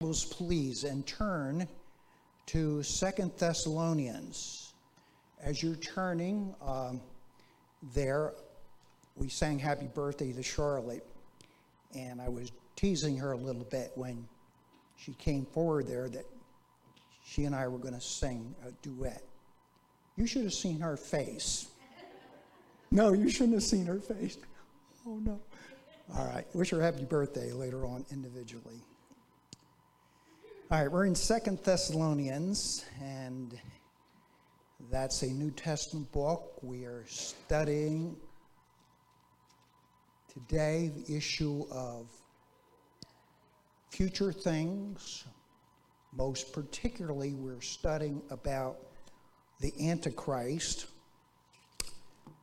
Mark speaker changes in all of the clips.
Speaker 1: Please, and turn to Second Thessalonians. As you're turning um, there, we sang Happy Birthday to Charlotte, and I was teasing her a little bit when she came forward there that she and I were going to sing a duet. You should have seen her face. No, you shouldn't have seen her face. Oh, no. All right. Wish her happy birthday later on individually. All right, we're in Second Thessalonians, and that's a New Testament book. We are studying today the issue of future things. Most particularly, we're studying about the Antichrist.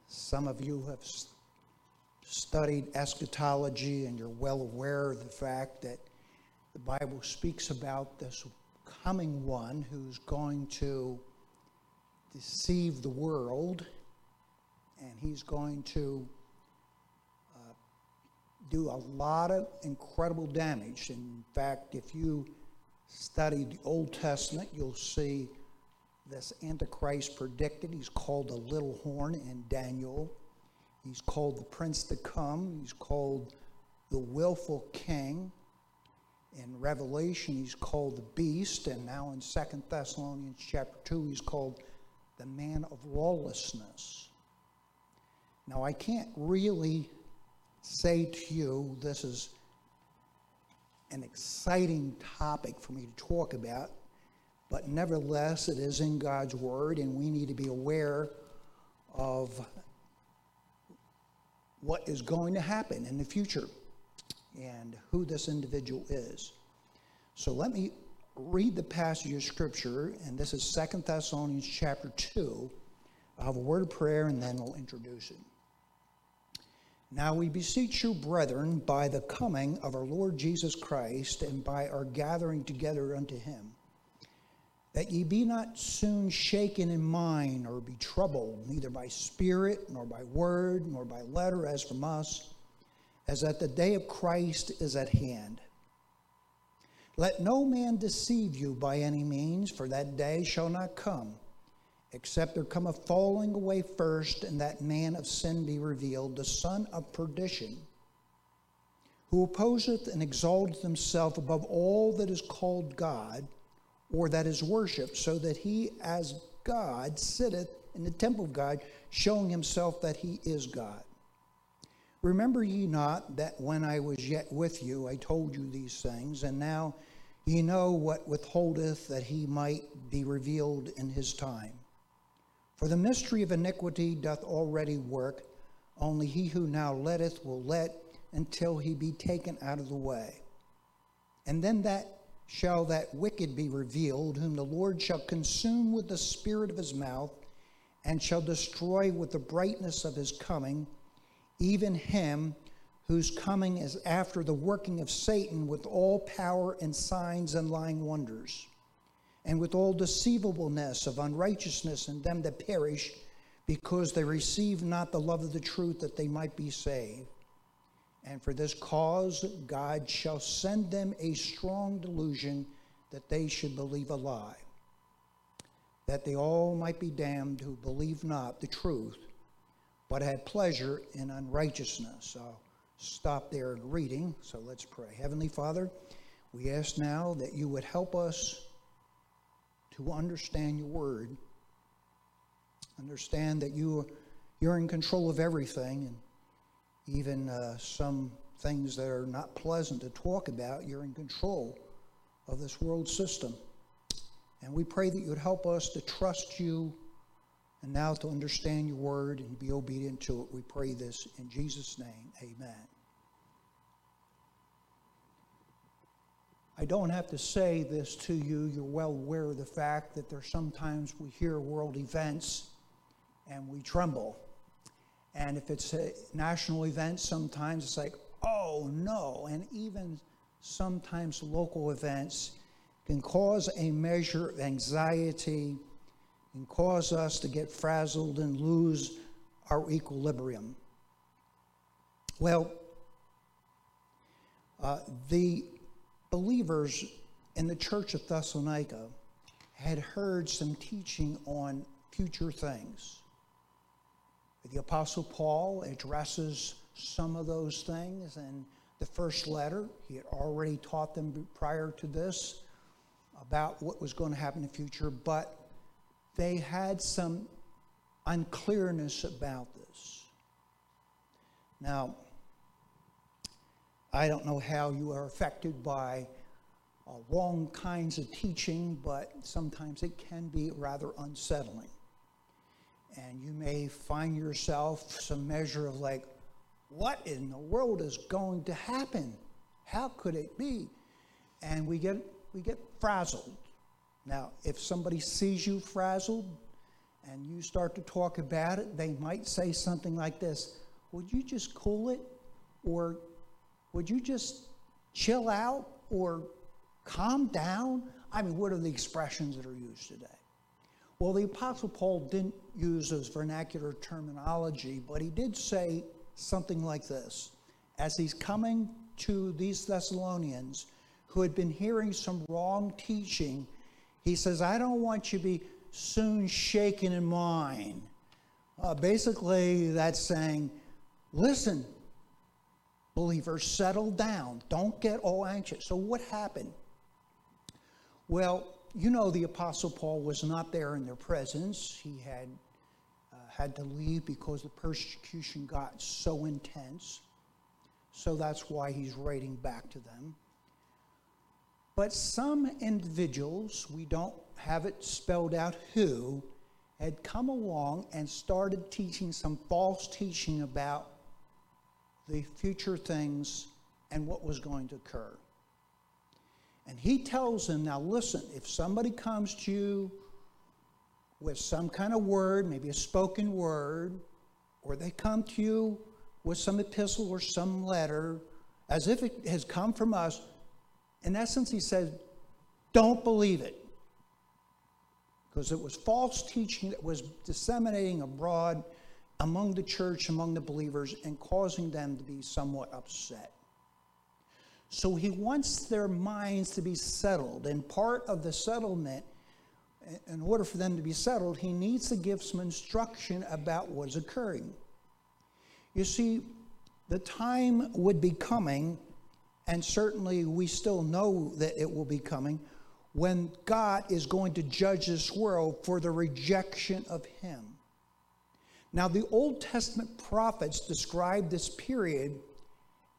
Speaker 1: Some of you have studied eschatology, and you're well aware of the fact that the Bible speaks about this coming one who's going to deceive the world and he's going to uh, do a lot of incredible damage. In fact, if you study the Old Testament, you'll see this Antichrist predicted. He's called the little horn in Daniel. He's called the prince to come. He's called the willful king in Revelation, he's called the beast, and now in Second Thessalonians chapter 2, he's called the man of lawlessness. Now, I can't really say to you this is an exciting topic for me to talk about, but nevertheless, it is in God's Word, and we need to be aware of what is going to happen in the future and who this individual is. So let me read the passage of scripture, and this is Second Thessalonians chapter 2. I'll have a word of prayer and then I'll introduce it. Now we beseech you, brethren, by the coming of our Lord Jesus Christ and by our gathering together unto him, that ye be not soon shaken in mind or be troubled, neither by spirit, nor by word, nor by letter as from us as that the day of Christ is at hand. Let no man deceive you by any means, for that day shall not come, except there come a falling away first, and that man of sin be revealed, the son of perdition, who opposeth and exalteth himself above all that is called God, or that is worshipped, so that he as God sitteth in the temple of God, showing himself that he is God. Remember ye not that when I was yet with you, I told you these things, and now ye know what withholdeth that he might be revealed in his time. For the mystery of iniquity doth already work, only he who now letteth will let until he be taken out of the way. And then that shall that wicked be revealed, whom the Lord shall consume with the spirit of his mouth, and shall destroy with the brightness of his coming even him whose coming is after the working of Satan with all power and signs and lying wonders, and with all deceivableness of unrighteousness in them that perish, because they receive not the love of the truth that they might be saved. And for this cause, God shall send them a strong delusion that they should believe a lie, that they all might be damned who believe not the truth but had pleasure in unrighteousness. I'll stop there in reading, so let's pray. Heavenly Father, we ask now that you would help us to understand your word, understand that you, you're in control of everything, and even uh, some things that are not pleasant to talk about, you're in control of this world system. And we pray that you would help us to trust you and now to understand your word and be obedient to it. We pray this in Jesus' name. Amen. I don't have to say this to you. You're well aware of the fact that there's sometimes we hear world events and we tremble. And if it's a national event, sometimes it's like, oh no. And even sometimes local events can cause a measure of anxiety and cause us to get frazzled and lose our equilibrium. Well, uh, the believers in the church of Thessalonica had heard some teaching on future things. The Apostle Paul addresses some of those things in the first letter. He had already taught them prior to this about what was going to happen in the future, but they had some unclearness about this. Now, I don't know how you are affected by uh, wrong kinds of teaching, but sometimes it can be rather unsettling. And you may find yourself some measure of like, what in the world is going to happen? How could it be? And we get we get frazzled. Now, if somebody sees you frazzled and you start to talk about it, they might say something like this Would you just cool it? Or would you just chill out? Or calm down? I mean, what are the expressions that are used today? Well, the Apostle Paul didn't use those vernacular terminology, but he did say something like this As he's coming to these Thessalonians who had been hearing some wrong teaching, he says, I don't want you to be soon shaken in mind. Uh, basically, that's saying, listen, believers, settle down. Don't get all anxious. So, what happened? Well, you know, the Apostle Paul was not there in their presence. He had uh, had to leave because the persecution got so intense. So that's why he's writing back to them. But some individuals, we don't have it spelled out who, had come along and started teaching some false teaching about the future things and what was going to occur. And he tells them, now listen, if somebody comes to you with some kind of word, maybe a spoken word, or they come to you with some epistle or some letter, as if it has come from us, in essence, he says, don't believe it. Because it was false teaching that was disseminating abroad among the church, among the believers, and causing them to be somewhat upset. So he wants their minds to be settled. And part of the settlement, in order for them to be settled, he needs to give some instruction about what's occurring. You see, the time would be coming, and certainly we still know that it will be coming, when God is going to judge this world for the rejection of him. Now, the Old Testament prophets describe this period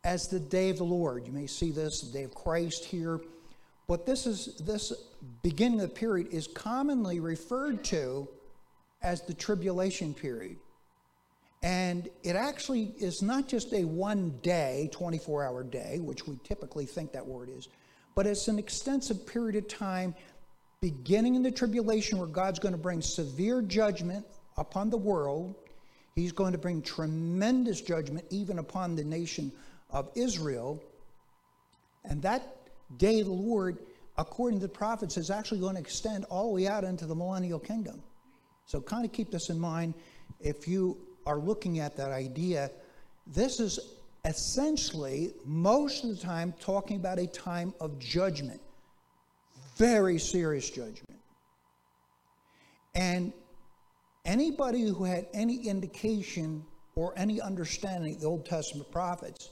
Speaker 1: as the day of the Lord. You may see this, the day of Christ here. But this is this beginning of the period is commonly referred to as the tribulation period. And it actually is not just a one day, 24 hour day, which we typically think that word is, but it's an extensive period of time beginning in the tribulation where God's going to bring severe judgment upon the world. He's going to bring tremendous judgment even upon the nation of Israel. And that day the Lord, according to the prophets, is actually going to extend all the way out into the millennial kingdom. So, kind of keep this in mind if you are looking at that idea. This is essentially, most of the time, talking about a time of judgment, very serious judgment. And anybody who had any indication or any understanding of the Old Testament prophets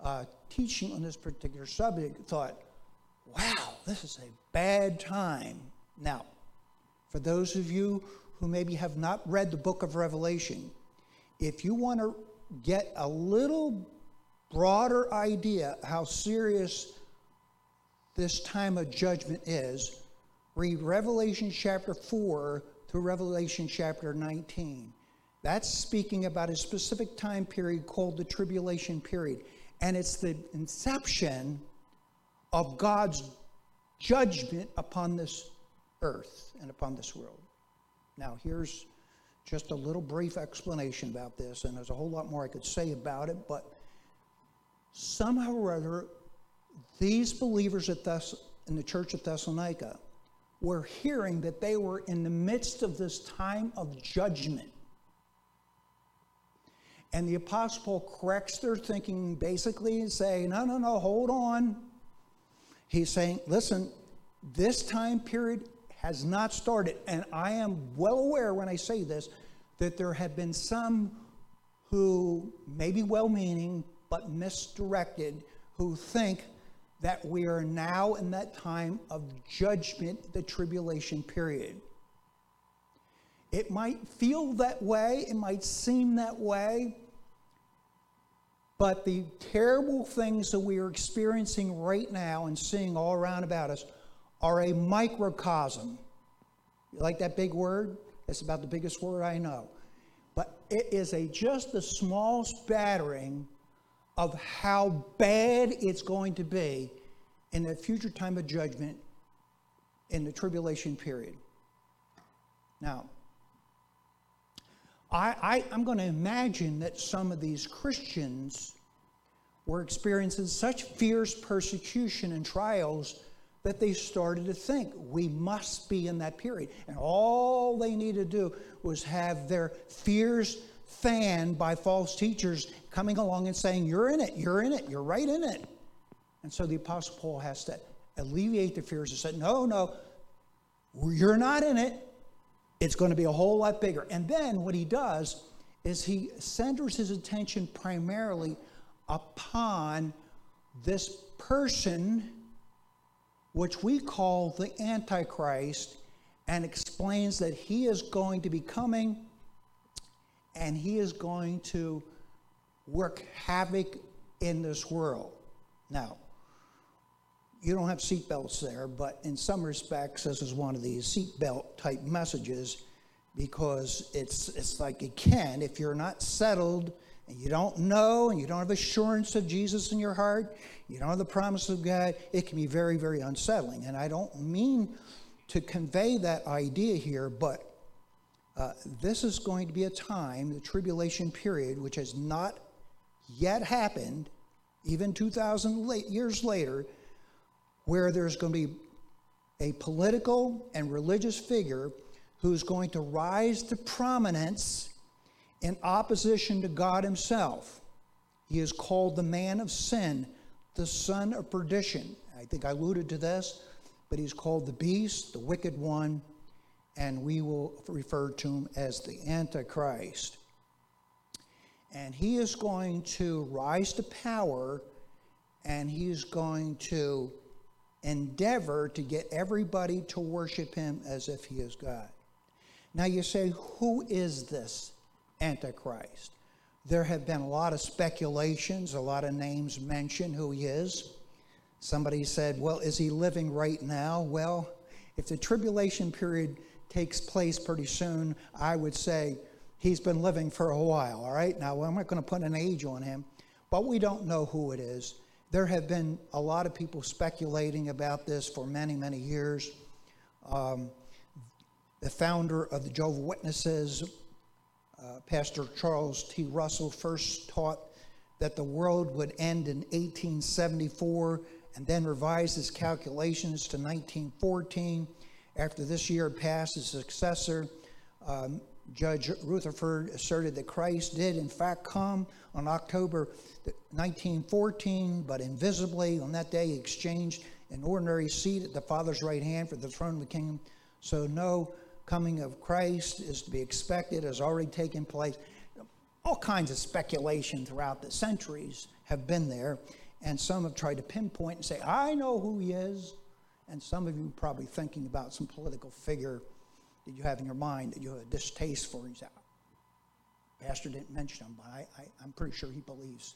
Speaker 1: uh, teaching on this particular subject thought, wow, this is a bad time. Now, for those of you who maybe have not read the book of Revelation, if you want to get a little broader idea how serious this time of judgment is, read Revelation chapter 4 through Revelation chapter 19. That's speaking about a specific time period called the tribulation period. And it's the inception of God's judgment upon this earth and upon this world. Now, here's just a little brief explanation about this, and there's a whole lot more I could say about it, but somehow or other, these believers at Thess- in the church of Thessalonica were hearing that they were in the midst of this time of judgment. And the Apostle Paul corrects their thinking basically and say, no, no, no, hold on. He's saying, listen, this time period has not started. And I am well aware when I say this that there have been some who may be well meaning but misdirected who think that we are now in that time of judgment, the tribulation period. It might feel that way, it might seem that way, but the terrible things that we are experiencing right now and seeing all around about us are a microcosm. You like that big word? It's about the biggest word I know. But it is a just a small spattering of how bad it's going to be in the future time of judgment in the tribulation period. Now, I, I, am going to imagine that some of these Christians were experiencing such fierce persecution and trials that they started to think we must be in that period. And all they needed to do was have their fears fanned by false teachers coming along and saying, You're in it, you're in it, you're right in it. And so the Apostle Paul has to alleviate the fears and say, No, no, you're not in it it's going to be a whole lot bigger. And then what he does is he centers his attention primarily upon this person, which we call the Antichrist, and explains that he is going to be coming and he is going to work havoc in this world. Now, you don't have seatbelts there, but in some respects, this is one of these seatbelt type messages because it's, it's like it can, if you're not settled and you don't know and you don't have assurance of Jesus in your heart, you don't have the promise of God, it can be very, very unsettling. And I don't mean to convey that idea here, but uh, this is going to be a time, the tribulation period, which has not yet happened, even 2,000 years later where there's going to be a political and religious figure who's going to rise to prominence in opposition to God Himself. He is called the man of sin, the son of perdition. I think I alluded to this, but he's called the beast, the wicked one, and we will refer to him as the Antichrist. And he is going to rise to power and he's going to endeavor to get everybody to worship him as if he is God. Now you say, who is this Antichrist? There have been a lot of speculations, a lot of names mentioned who he is. Somebody said, well, is he living right now? Well, if the tribulation period takes place pretty soon, I would say he's been living for a while, all right? Now, I'm not going to put an age on him, but we don't know who it is. There have been a lot of people speculating about this for many, many years. Um, the founder of the Jehovah Witnesses, uh, Pastor Charles T. Russell, first taught that the world would end in 1874 and then revised his calculations to 1914. After this year passed, his successor, um, Judge Rutherford, asserted that Christ did, in fact, come on October 1914, but invisibly on that day he exchanged an ordinary seat at the Father's right hand for the throne of the kingdom. So no coming of Christ is to be expected, has already taken place. All kinds of speculation throughout the centuries have been there, and some have tried to pinpoint and say, I know who he is. And some of you probably thinking about some political figure that you have in your mind that you have a distaste for. He's out. Pastor didn't mention him, but I, I, am pretty sure he believes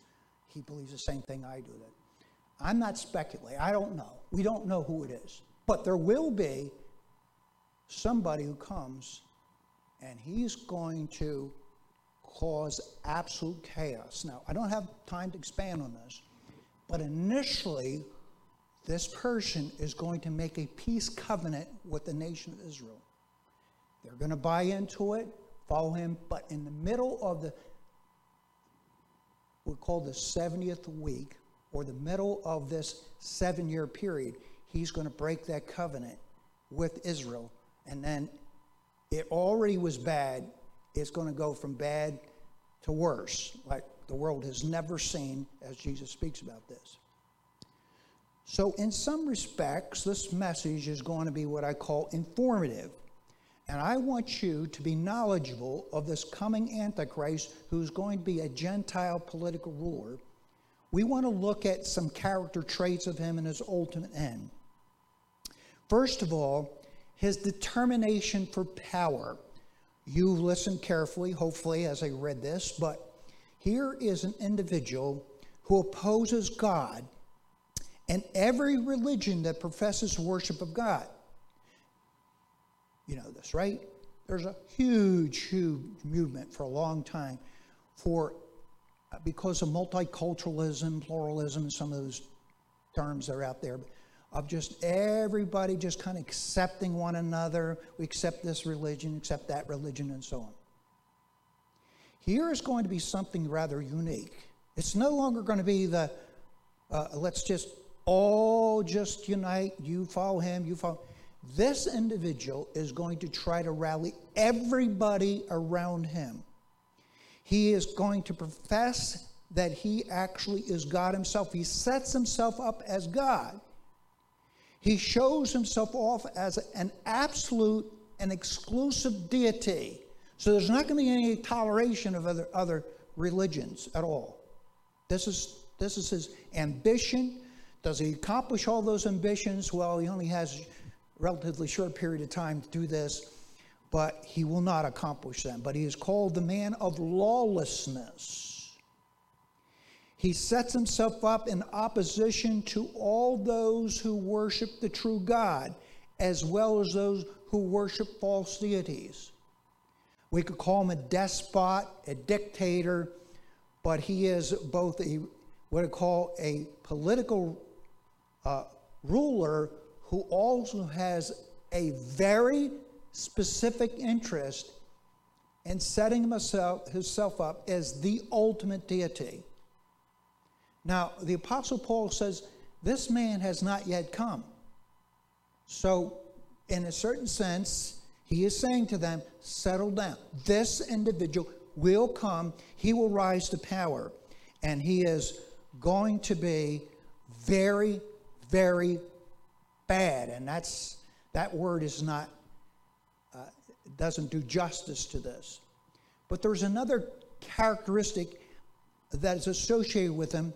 Speaker 1: he believes the same thing I do. That I'm not speculating. I don't know. We don't know who it is, but there will be somebody who comes, and he's going to cause absolute chaos. Now, I don't have time to expand on this, but initially, this person is going to make a peace covenant with the nation of Israel. They're going to buy into it follow him. But in the middle of the, we call the 70th week, or the middle of this seven year period, he's going to break that covenant with Israel. And then it already was bad. It's going to go from bad to worse, like the world has never seen, as Jesus speaks about this. So, in some respects, this message is going to be what I call informative. And I want you to be knowledgeable of this coming Antichrist who's going to be a Gentile political ruler. We want to look at some character traits of him and his ultimate end. First of all, his determination for power. You listened carefully, hopefully, as I read this, but here is an individual who opposes God and every religion that professes worship of God. You know this, right? There's a huge, huge movement for a long time for because of multiculturalism, pluralism, some of those terms that are out there, of just everybody just kind of accepting one another. We accept this religion, accept that religion, and so on. Here is going to be something rather unique. It's no longer going to be the uh, let's just all just unite, you follow him, you follow. This individual is going to try to rally everybody around him. He is going to profess that he actually is God himself. He sets himself up as God. He shows himself off as an absolute and exclusive deity. So there's not going to be any toleration of other, other religions at all. This is, this is his ambition. Does he accomplish all those ambitions? Well, he only has a relatively short period of time to do this, but he will not accomplish them. But he is called the man of lawlessness. He sets himself up in opposition to all those who worship the true God, as well as those who worship false deities. We could call him a despot, a dictator, but he is both a what I call a political uh, ruler who also has a very specific interest in setting himself, himself up as the ultimate deity. Now, the Apostle Paul says, This man has not yet come. So, in a certain sense, he is saying to them, Settle down. This individual will come, he will rise to power, and he is going to be very, very bad, and that's that word is not uh, doesn't do justice to this. But there's another characteristic that is associated with him,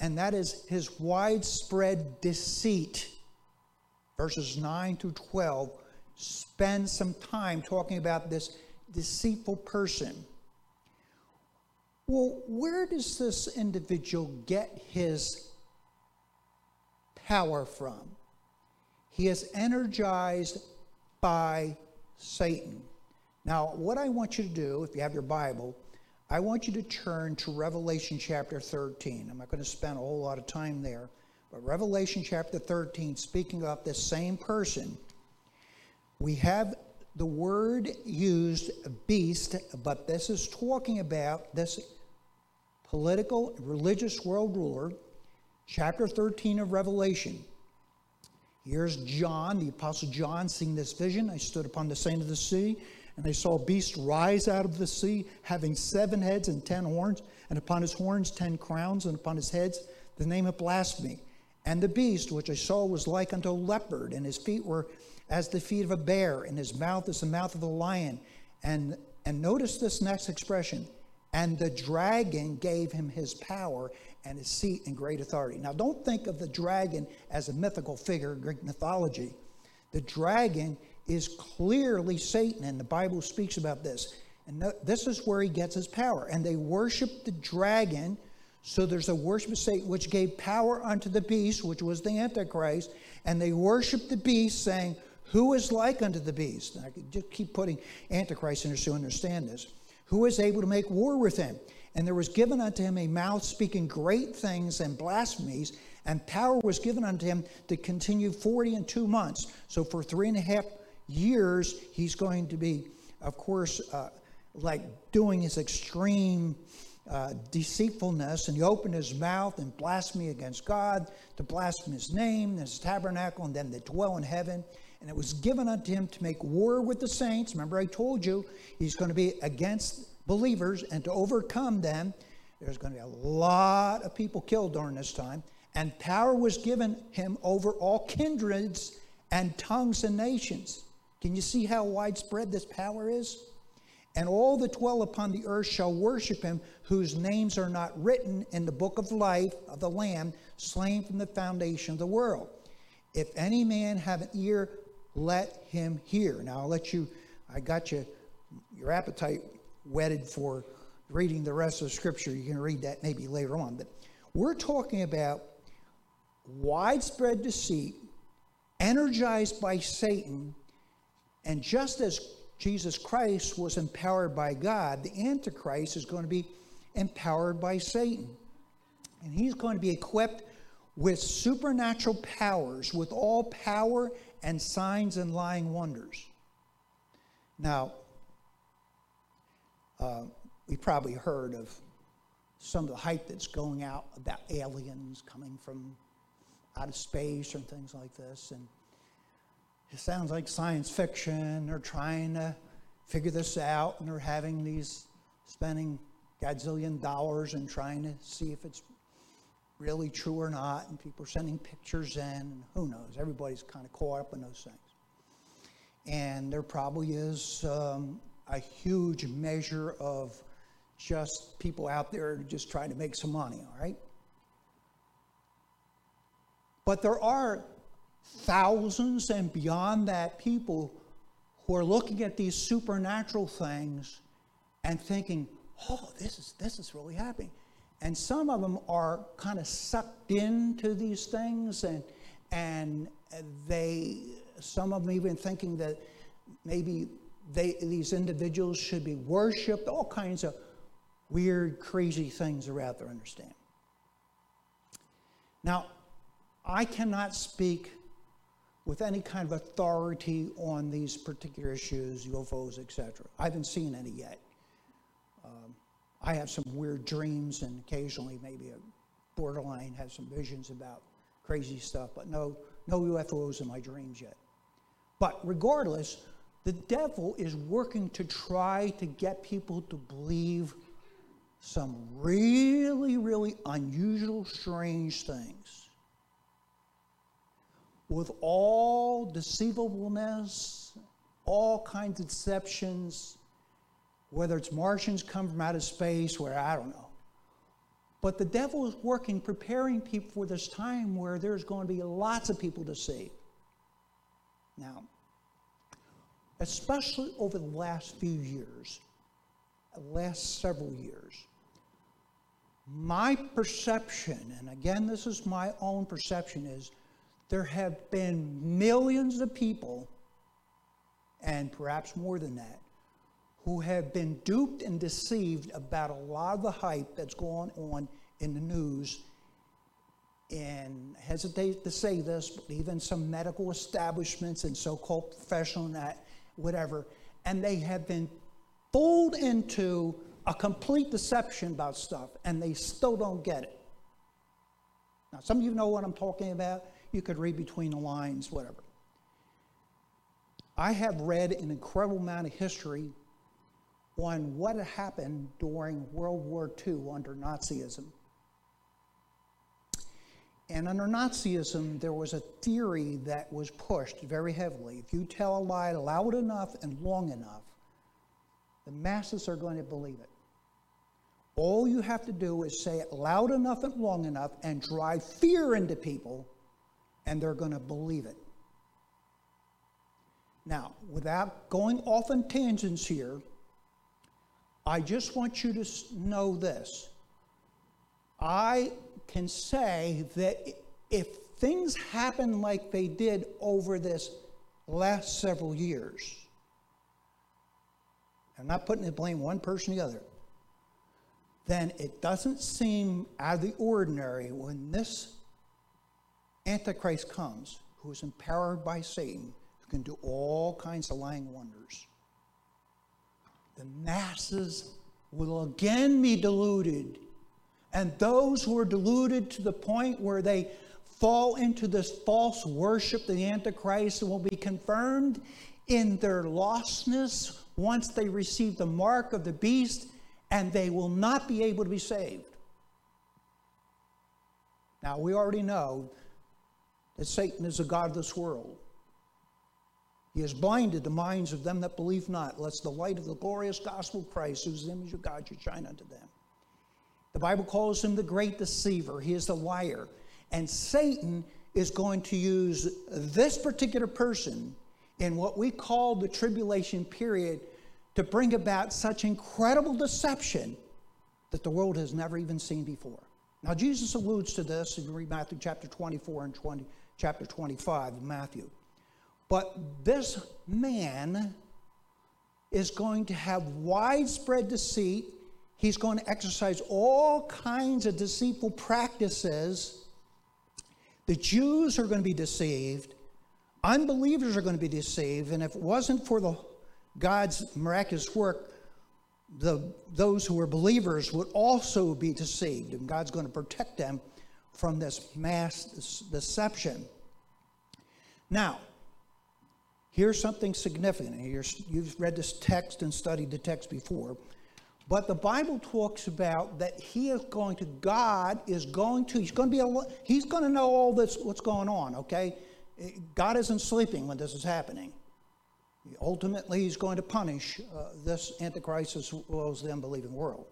Speaker 1: and that is his widespread deceit. Verses 9 through 12 spend some time talking about this deceitful person. Well, where does this individual get his power from? He is energized by Satan. Now, what I want you to do, if you have your Bible, I want you to turn to Revelation chapter 13. I'm not going to spend a whole lot of time there, but Revelation chapter 13, speaking of this same person, we have the word used beast, but this is talking about this political, religious world ruler, chapter 13 of Revelation. Here's John, the Apostle John, seeing this vision. I stood upon the sand of the sea, and they saw a beast rise out of the sea, having seven heads and ten horns, and upon his horns ten crowns, and upon his heads the name of blasphemy. And the beast which I saw was like unto a leopard, and his feet were as the feet of a bear, and his mouth as the mouth of a lion. And, and notice this next expression and the dragon gave him his power and his seat and great authority. Now, don't think of the dragon as a mythical figure in Greek mythology. The dragon is clearly Satan, and the Bible speaks about this. And this is where he gets his power. And they worship the dragon. So there's a worship of Satan, which gave power unto the beast, which was the Antichrist. And they worship the beast, saying, Who is like unto the beast? And I could just keep putting Antichrist in there so you understand this. Who is able to make war with him? And there was given unto him a mouth speaking great things and blasphemies, and power was given unto him to continue forty and two months. So for three and a half years, he's going to be, of course, uh, like doing his extreme uh, deceitfulness, and he opened his mouth and blasphemy against God, to blaspheme his name, his tabernacle, and them that dwell in heaven. And it was given unto him to make war with the saints. Remember, I told you he's going to be against believers and to overcome them. There's going to be a lot of people killed during this time. and power was given him over all kindreds and tongues and nations. Can you see how widespread this power is? And all that dwell upon the earth shall worship him, whose names are not written in the book of life of the Lamb, slain from the foundation of the world. If any man have an ear, let him hear. Now I'll let you, I got you, your appetite whetted for reading the rest of the scripture. You can read that maybe later on. But we're talking about widespread deceit, energized by Satan, and just as Jesus Christ was empowered by God, the Antichrist is going to be empowered by Satan. And he's going to be equipped with supernatural powers, with all power and signs and lying wonders. Now, uh, we probably heard of some of the hype that's going out about aliens coming from out of space and things like this. And it sounds like science fiction. They're trying to figure this out and they're having these spending gazillion dollars and trying to see if it's really true or not. And people are sending pictures in, and who knows? Everybody's kind of caught up in those things. And there probably is um, a huge measure of just people out there just trying to make some money, all right? But there are thousands and beyond that people who are looking at these supernatural things and thinking, oh, this is, this is really happening. And some of them are kind of sucked into these things and, and they, some of them even thinking that maybe they, these individuals should be worshiped, all kinds of weird, crazy things are out there, understand. Now, I cannot speak with any kind of authority on these particular issues, UFOs, etc. I haven't seen any yet. Um, I have some weird dreams, and occasionally, maybe a borderline has some visions about crazy stuff, but no, no UFOs in my dreams yet. But regardless, the devil is working to try to get people to believe some really, really unusual, strange things with all deceivableness, all kinds of deceptions, whether it's Martians come from outer space, where I don't know. But the devil is working, preparing people for this time where there's going to be lots of people to see. Now, especially over the last few years, last several years, my perception, and again, this is my own perception, is there have been millions of people, and perhaps more than that, who have been duped and deceived about a lot of the hype that's going on in the news. And hesitate to say this, but even some medical establishments and so called professional that, whatever, and they have been fooled into a complete deception about stuff, and they still don't get it. Now, some of you know what I'm talking about. You could read between the lines, whatever. I have read an incredible amount of history on what happened during World War II under Nazism. And under Nazism, there was a theory that was pushed very heavily. If you tell a lie loud enough and long enough, the masses are going to believe it. All you have to do is say it loud enough and long enough and drive fear into people, and they're going to believe it. Now, without going off on tangents here, I just want you to know this. I can say that if things happen like they did over this last several years, I'm not putting the blame one person or the other, then it doesn't seem out of the ordinary when this Antichrist comes, who is empowered by Satan, who can do all kinds of lying wonders. The masses will again be deluded. And those who are deluded to the point where they fall into this false worship the Antichrist will be confirmed in their lostness once they receive the mark of the beast, and they will not be able to be saved. Now, we already know that Satan is the God of this world. He has blinded the minds of them that believe not, lest the light of the glorious gospel of Christ, whose image of God should shine unto them. The Bible calls him the great deceiver. He is the liar. And Satan is going to use this particular person in what we call the tribulation period to bring about such incredible deception that the world has never even seen before. Now, Jesus alludes to this if you read Matthew chapter 24 and 20, chapter 25 of Matthew. But this man is going to have widespread deceit. He's going to exercise all kinds of deceitful practices. The Jews are going to be deceived. Unbelievers are going to be deceived. And if it wasn't for the God's miraculous work, the, those who are believers would also be deceived. And God's going to protect them from this mass deception. Now, here's something significant. you've read this text and studied the text before. But the Bible talks about that he is going to, God is going to, he's going to be, a, he's going to know all this, what's going on, okay? God isn't sleeping when this is happening. Ultimately, he's going to punish uh, this Antichrist as well as the unbelieving world.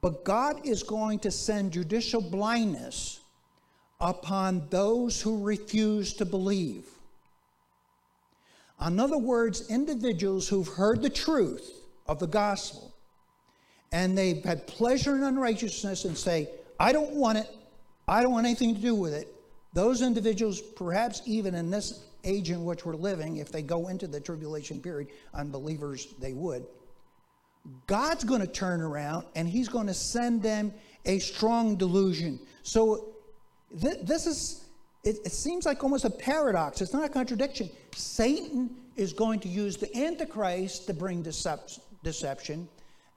Speaker 1: But God is going to send judicial blindness upon those who refuse to believe. In other words, individuals who've heard the truth of the gospel and they've had pleasure in unrighteousness and say, I don't want it, I don't want anything to do with it. Those individuals, perhaps even in this age in which we're living, if they go into the tribulation period, unbelievers, they would. God's going to turn around and He's going to send them a strong delusion. So th- this is, it, it seems like almost a paradox. It's not a contradiction. Satan is going to use the Antichrist to bring decep- deception,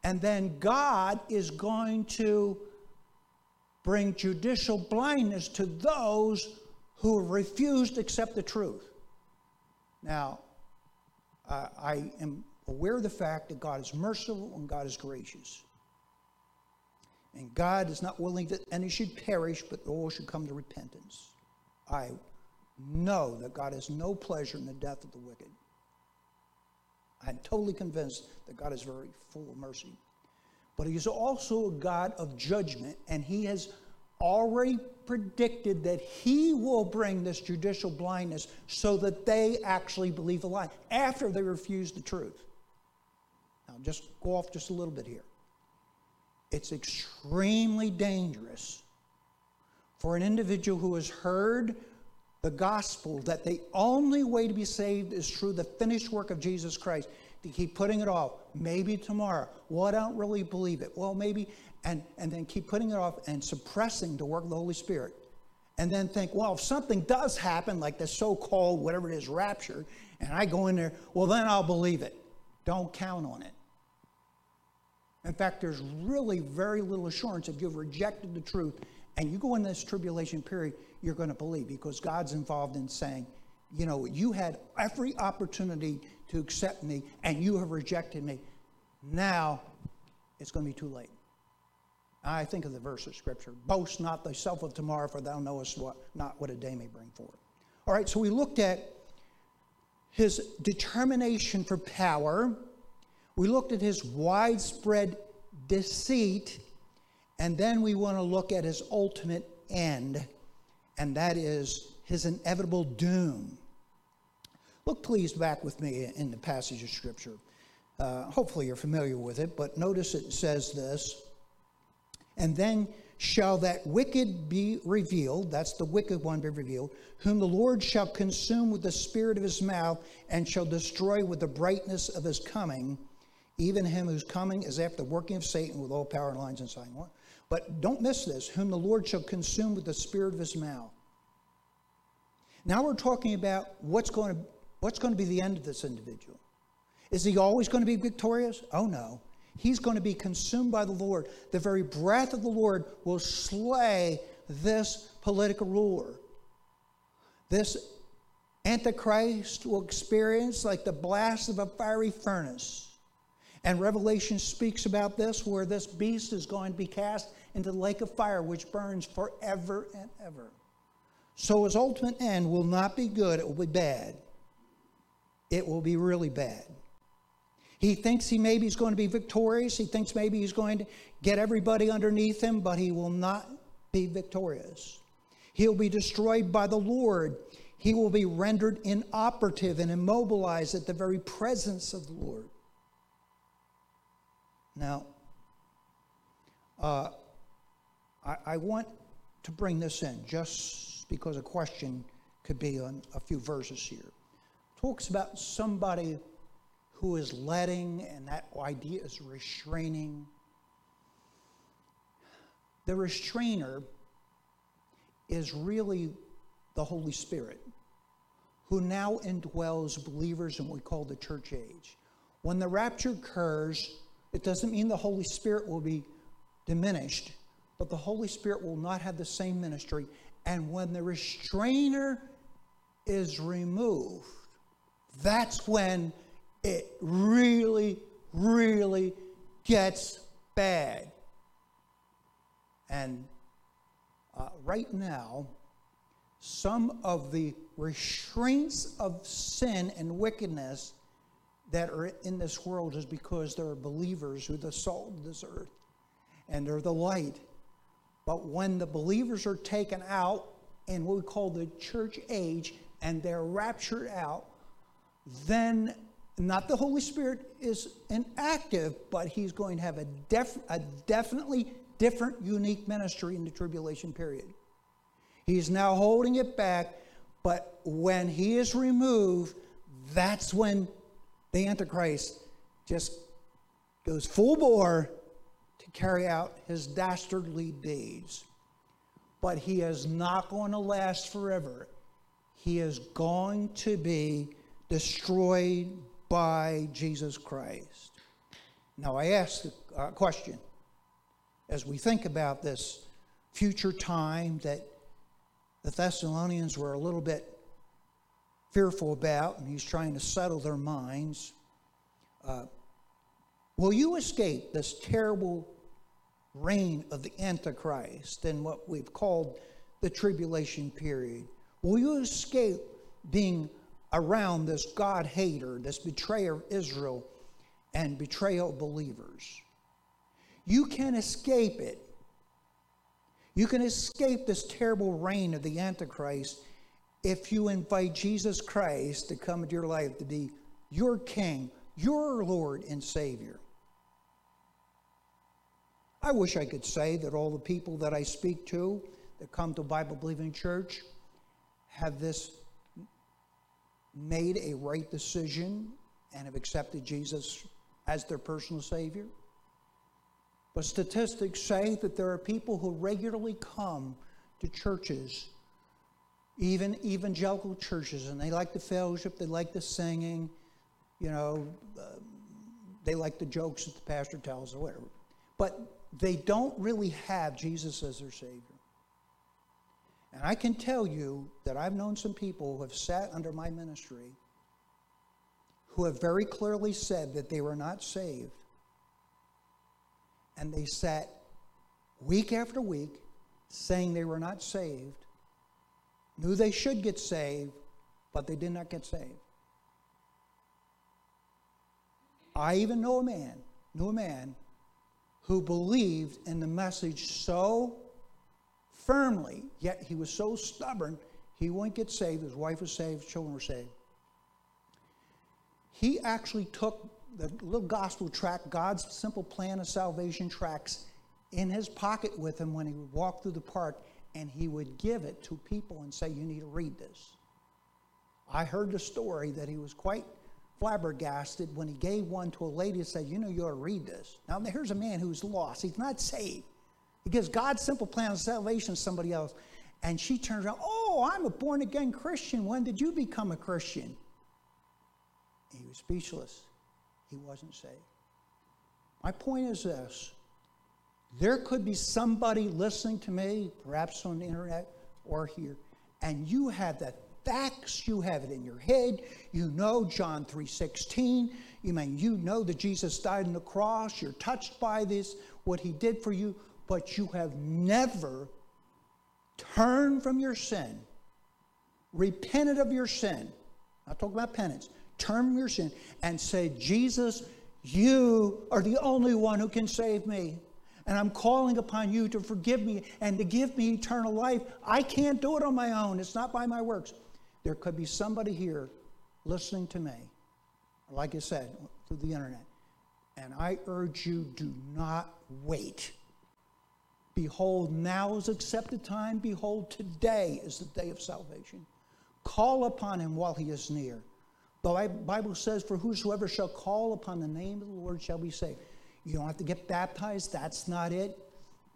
Speaker 1: and then God is going to bring judicial blindness to those who have refused to accept the truth. Now, uh, I am aware of the fact that God is merciful and God is gracious. And God is not willing that any should perish, but all should come to repentance. I know that God has no pleasure in the death of the wicked. I'm totally convinced that God is very full of mercy. But He is also a God of judgment, and He has already predicted that he will bring this judicial blindness so that they actually believe a lie after they refuse the truth. Just go off just a little bit here. It's extremely dangerous for an individual who has heard the gospel that the only way to be saved is through the finished work of Jesus Christ to keep putting it off. Maybe tomorrow. Well, I don't really believe it. Well, maybe and, and then keep putting it off and suppressing the work of the Holy Spirit. And then think, well, if something does happen, like the so called, whatever it is, rapture, and I go in there, well, then I'll believe it. Don't count on it. In fact, there's really very little assurance if you've rejected the truth and you go in this tribulation period, you're going to believe because God's involved in saying, you know, you had every opportunity to accept me and you have rejected me. Now it's going to be too late. I think of the verse of Scripture Boast not thyself of tomorrow, for thou knowest what, not what a day may bring forth. All right, so we looked at his determination for power, we looked at his widespread deceit, and then we want to look at his ultimate end, and that is his inevitable doom. Look, please, back with me in the passage of Scripture. Uh, hopefully, you're familiar with it, but notice it says this and then shall that wicked be revealed, that's the wicked one be revealed, whom the Lord shall consume with the spirit of his mouth and shall destroy with the brightness of his coming, even him whose coming is after the working of Satan with all power and lines and sign. But don't miss this, whom the Lord shall consume with the spirit of his mouth. Now we're talking about what's going to, what's going to be the end of this individual. Is he always going to be victorious? Oh no. He's going to be consumed by the Lord. The very breath of the Lord will slay this political ruler. This Antichrist will experience like the blast of a fiery furnace. And Revelation speaks about this, where this beast is going to be cast into the lake of fire, which burns forever and ever. So his ultimate end will not be good, it will be bad. It will be really bad. He thinks he maybe is going to be victorious. He thinks maybe he's going to get everybody underneath him, but he will not be victorious. He'll be destroyed by the Lord. He will be rendered inoperative and immobilized at the very presence of the Lord. Now, uh, I, I, want to bring this in just because a question could be on a few verses here. Talks about somebody who is letting, and that idea is restraining. The restrainer is really the Holy Spirit, who now indwells believers in what we call the church age. When the rapture occurs, it doesn't mean the Holy Spirit will be diminished, but the Holy Spirit will not have the same ministry. And when the restrainer is removed, that's when it really, really gets bad. And uh, right now, some of the restraints of sin and wickedness that are in this world is because there are believers who are the salt of this earth and they're the light. But when the believers are taken out in what we call the church age and they're raptured out, then not the Holy Spirit is inactive, but he's going to have a, def, a definitely different, unique ministry in the tribulation period. He's now holding it back, but when he is removed, that's when the Antichrist just goes full bore to carry out his dastardly deeds. But he is not going to last forever. He is going to be destroyed by Jesus Christ. Now, I ask a question as we think about this future time that the Thessalonians were a little bit fearful about, and he's trying to settle their minds. Uh, will you escape this terrible reign of the Antichrist and what we've called the tribulation period? Will you escape being around this God hater, this betrayer of Israel, and betrayal of believers? You can escape it. You can escape this terrible reign of the Antichrist if you invite Jesus Christ to come into your life to be your King, your Lord and Savior. I wish I could say that all the people that I speak to that come to Bible believing church have this made a right decision and have accepted Jesus as their personal Savior. But statistics say that there are people who regularly come to churches even evangelical churches, and they like the fellowship, they like the singing, you know, uh, they like the jokes that the pastor tells or whatever. But they don't really have Jesus as their Savior. And I can tell you that I've known some people who have sat under my ministry who have very clearly said that they were not saved. And they sat week after week saying they were not saved knew they should get saved, but they did not get saved. I even know a man, knew a man who believed in the message so firmly, yet he was so stubborn, he wouldn't get saved. His wife was saved, children were saved. He actually took the little gospel tract, God's simple plan of salvation tracts, in his pocket with him when he would walk through the park and he would give it to people and say, You need to read this. I heard the story that he was quite flabbergasted when he gave one to a lady and said, You know, you ought to read this. Now, here's a man who's lost. He's not saved. He gives God's simple plan of salvation to somebody else. And she turns around, Oh, I'm a born again Christian. When did you become a Christian? He was speechless. He wasn't saved. My point is this there could be somebody listening to me, perhaps on the internet or here, and you have that facts, you have it in your head. You know John 3:16. You mean you know that Jesus died on the cross. You're touched by this, what he did for you, but you have never turned from your sin, repented of your sin. Not talking about penance. Turn from your sin and say, Jesus, you are the only one who can save me. And I'm calling upon you to forgive me and to give me eternal life. I can't do it on my own. It's not by my works. There could be somebody here listening to me, like I said, through the internet. And I urge you do not wait. Behold, now is accepted time. Behold, today is the day of salvation. Call upon him while he is near. The Bible says, For whosoever shall call upon the name of the Lord shall be saved. You don't have to get baptized, that's not it.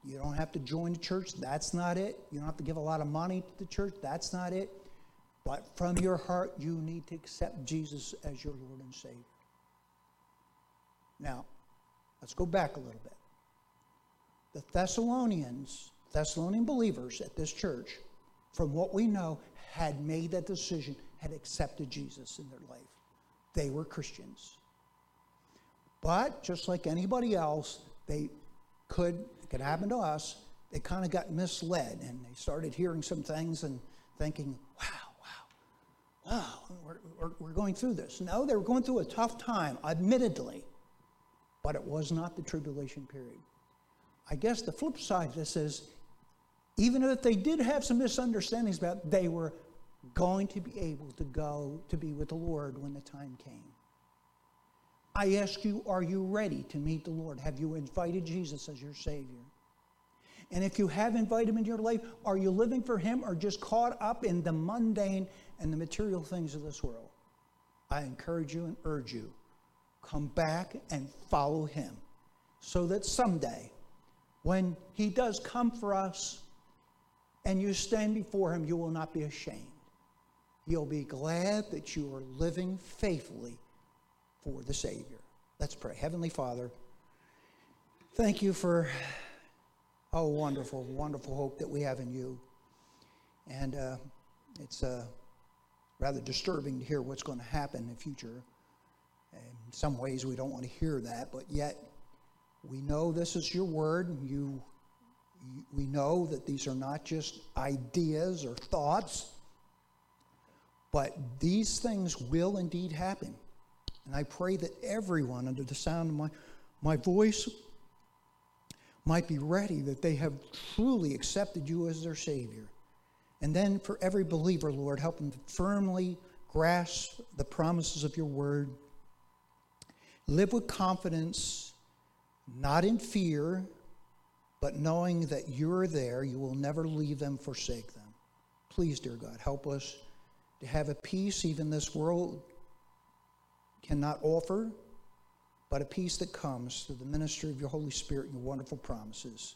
Speaker 1: You don't have to join the church, that's not it. You don't have to give a lot of money to the church, that's not it. But from your heart, you need to accept Jesus as your Lord and Savior. Now, let's go back a little bit. The Thessalonians, Thessalonian believers at this church, from what we know, had made that decision, had accepted Jesus in their life. They were Christians. But just like anybody else, they could, it could happen to us, they kind of got misled and they started hearing some things and thinking, wow, wow, wow, we're, we're, we're going through this. No, they were going through a tough time, admittedly, but it was not the tribulation period. I guess the flip side of this is even if they did have some misunderstandings about it, they were going to be able to go to be with the Lord when the time came. I ask you, are you ready to meet the Lord? Have you invited Jesus as your Savior? And if you have invited him into your life, are you living for him or just caught up in the mundane and the material things of this world? I encourage you and urge you come back and follow him so that someday, when he does come for us and you stand before him, you will not be ashamed. You'll be glad that you are living faithfully for the Savior. Let's pray. Heavenly Father, thank you for, oh, wonderful, wonderful hope that we have in you. And uh, it's uh, rather disturbing to hear what's going to happen in the future. In some ways, we don't want to hear that, but yet we know this is your word. You, you we know that these are not just ideas or thoughts, but these things will indeed happen. And I pray that everyone under the sound of my, my voice might be ready, that they have truly accepted you as their Savior. And then for every believer, Lord, help them to firmly grasp the promises of your word. Live with confidence, not in fear, but knowing that you're there, you will never leave them, forsake them. Please, dear God, help us to have a peace even this world cannot offer, but a peace that comes through the ministry of your Holy Spirit and your wonderful promises.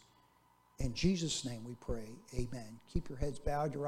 Speaker 1: In Jesus' name we pray. Amen. Keep your heads bowed, your eyes